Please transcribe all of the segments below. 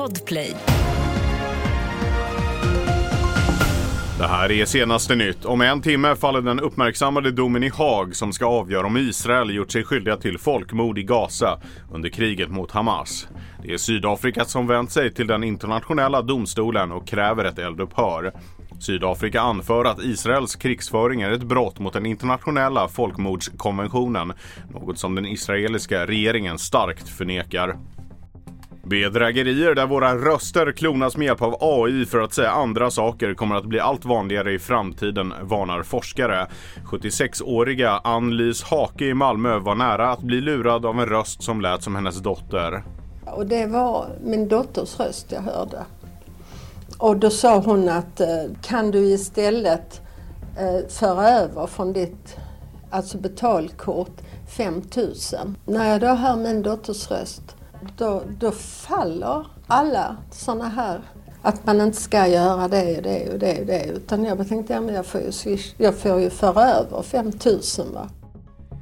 Podplay. Det här är senaste nytt. Om en timme faller den uppmärksammade domen i Haag som ska avgöra om Israel gjort sig skyldiga till folkmord i Gaza under kriget mot Hamas. Det är Sydafrika som vänt sig till den internationella domstolen och kräver ett eldupphör. Sydafrika anför att Israels krigsföring är ett brott mot den internationella folkmordskonventionen, något som den israeliska regeringen starkt förnekar. Bedrägerier där våra röster klonas med hjälp av AI för att säga andra saker kommer att bli allt vanligare i framtiden, varnar forskare. 76-åriga Ann-Lis Hake i Malmö var nära att bli lurad av en röst som lät som hennes dotter. Och det var min dotters röst jag hörde. Och då sa hon att eh, kan du istället eh, föra över från ditt alltså betalkort 5000. När jag då hör min dotters röst då, då faller alla sådana här att man inte ska göra det och det och det och det. Utan jag tänkte, ja men jag får ju, swish, jag får ju föra över 5000 va.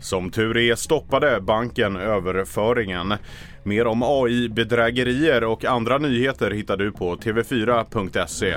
Som tur är stoppade banken överföringen. Mer om AI-bedrägerier och andra nyheter hittar du på tv4.se.